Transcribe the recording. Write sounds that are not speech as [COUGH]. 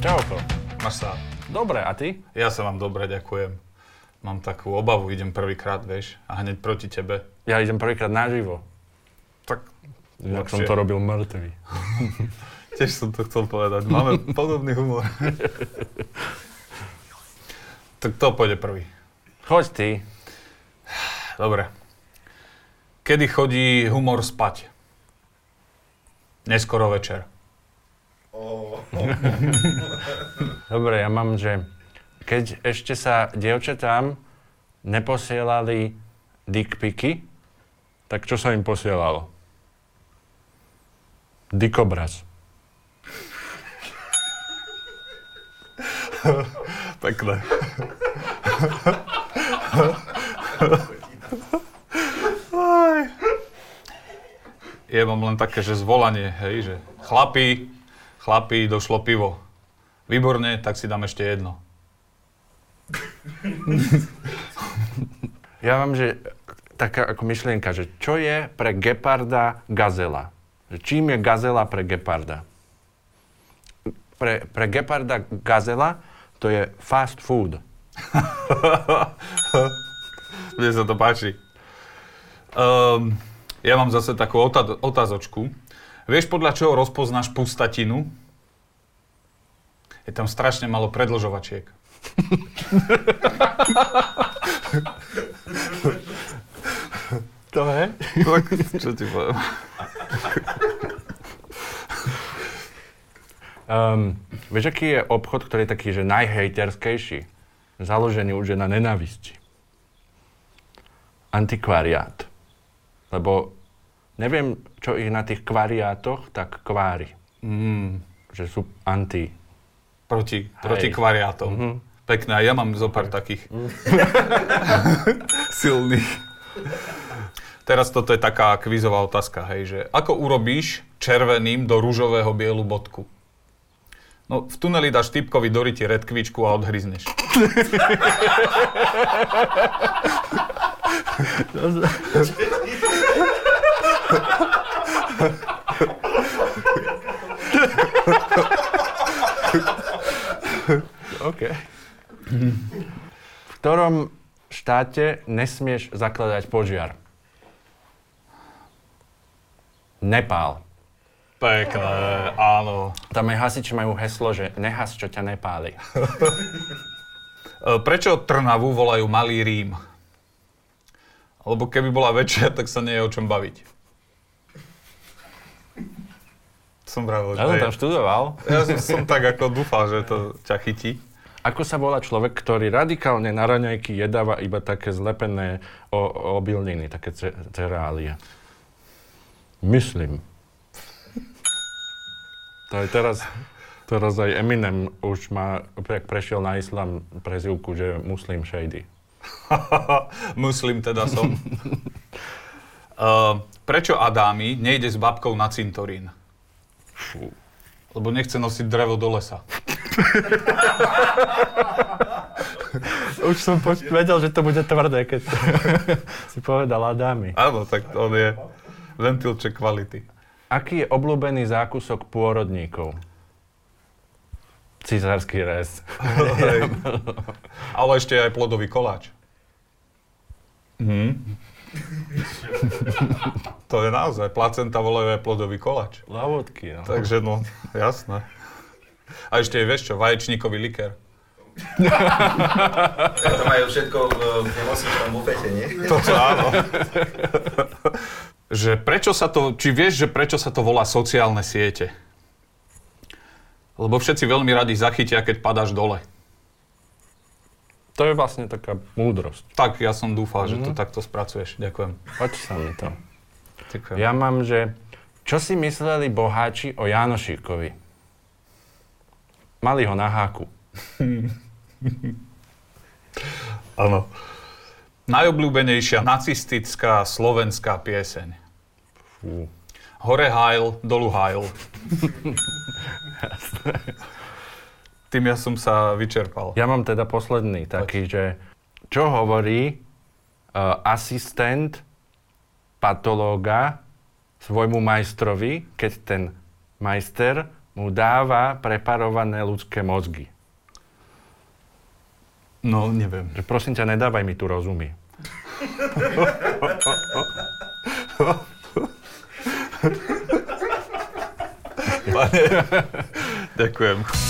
Čauko. Máš sa? Dobre, a ty? Ja sa vám dobre, ďakujem. Mám takú obavu, idem prvýkrát, vieš, a hneď proti tebe. Ja idem prvýkrát naživo. Tak Inak som to robil mŕtvy. [LAUGHS] tiež som to chcel povedať. Máme [LAUGHS] podobný humor. tak to pôjde prvý. Choď ty. Dobre. Kedy chodí humor spať? Neskoro večer. [LAUGHS] Dobre, ja mám, že keď ešte sa dievčatám neposielali dickpiky, tak čo sa im posielalo? Dikobraz. [LAUGHS] Pekné. [LAUGHS] Ja mám len také, že zvolanie, hej, že chlapi, chlapi, došlo pivo. Výborne, tak si dám ešte jedno. [LAUGHS] Ja mám, že taká ako myšlienka, že čo je pre geparda gazela? Čím je gazela pre geparda? Pre, pre geparda gazela to je fast food. [LAUGHS] Mne sa to páči. Um, ja mám zase takú otá- otázočku. Vieš, podľa čoho rozpoznáš pustatinu? Je tam strašne malo predlžovačiek. To je? Tak, čo ti poviem? Um, vieš, aký je obchod, ktorý je taký, že najhejterskejší? Založený už je na nenávisti. Antikvariát. Lebo neviem, čo ich na tých kvariátoch tak kvári. Mm, Že sú anti. proti, proti Hej. kvariátom. Mhm. Pekné, ja mám zo pár takých [LAUGHS] silných. Teraz toto je taká kvízová otázka, hej, že ako urobíš červeným do rúžového bielu bodku? No, v tuneli dáš typkovi do ryti redkvičku a odhryzneš. [LAUGHS] OK. V ktorom štáte nesmieš zakladať požiar? Nepál. Pekné, áno. Tam aj hasiči majú heslo, že nehas, čo ťa nepáli. E, Prečo Trnavu volajú Malý Rím? Lebo keby bola väčšia, tak sa nie je o čom baviť. Som pravil, Ja som tam študoval. ja som, som tak ako dúfal, že to ťa chytí. Ako sa volá človek, ktorý radikálne na raňajky jedáva iba také zlepené o, obilniny, také ce- cereálie? Myslím. To je teraz, teraz aj Eminem už má, jak prešiel na islám, prezivku, že Muslim Shady. [LAUGHS] Muslim teda som. [LAUGHS] uh, prečo Adámi nejde s babkou na cintorín? Lebo nechce nosiť drevo do lesa. [LAUGHS] Už som poč- vedel, že to bude tvrdé, keď [LAUGHS] si povedal Adámi. Áno, tak on je ventilček kvality. Aký je obľúbený zákusok pôrodníkov? Cisársky rez. [LAUGHS] Ale ešte aj plodový koláč. Mhm. To je naozaj, placenta volajú aj plodový koláč. Lavodky, no. Takže no, jasné. A ešte je, vieš čo, vaječníkový likér. [LAUGHS] To majú všetko v, v nemocničnom bufete, nie? Toto áno. že prečo sa to, či vieš, že prečo sa to volá sociálne siete? Lebo všetci veľmi radi zachytia, keď padáš dole. To je vlastne taká múdrosť. Tak, ja som dúfal, že to takto spracuješ. Ďakujem. Poď sa mi to. Ďakujem. Ja mám, že čo si mysleli boháči o Janošíkovi? Mali ho na háku. [LAUGHS] Áno. Najobľúbenejšia nacistická slovenská pieseň. Fú. Hore hajl, dolu hajl. [LAUGHS] tým ja som sa vyčerpal. Ja mám teda posledný taký, Poď. že čo hovorí uh, asistent patológa svojmu majstrovi, keď ten majster mu dáva preparované ľudské mozgy. No, neviem. Že prosím ťa, nedávaj mi tu rozumy. Pane, [LAUGHS] ďakujem.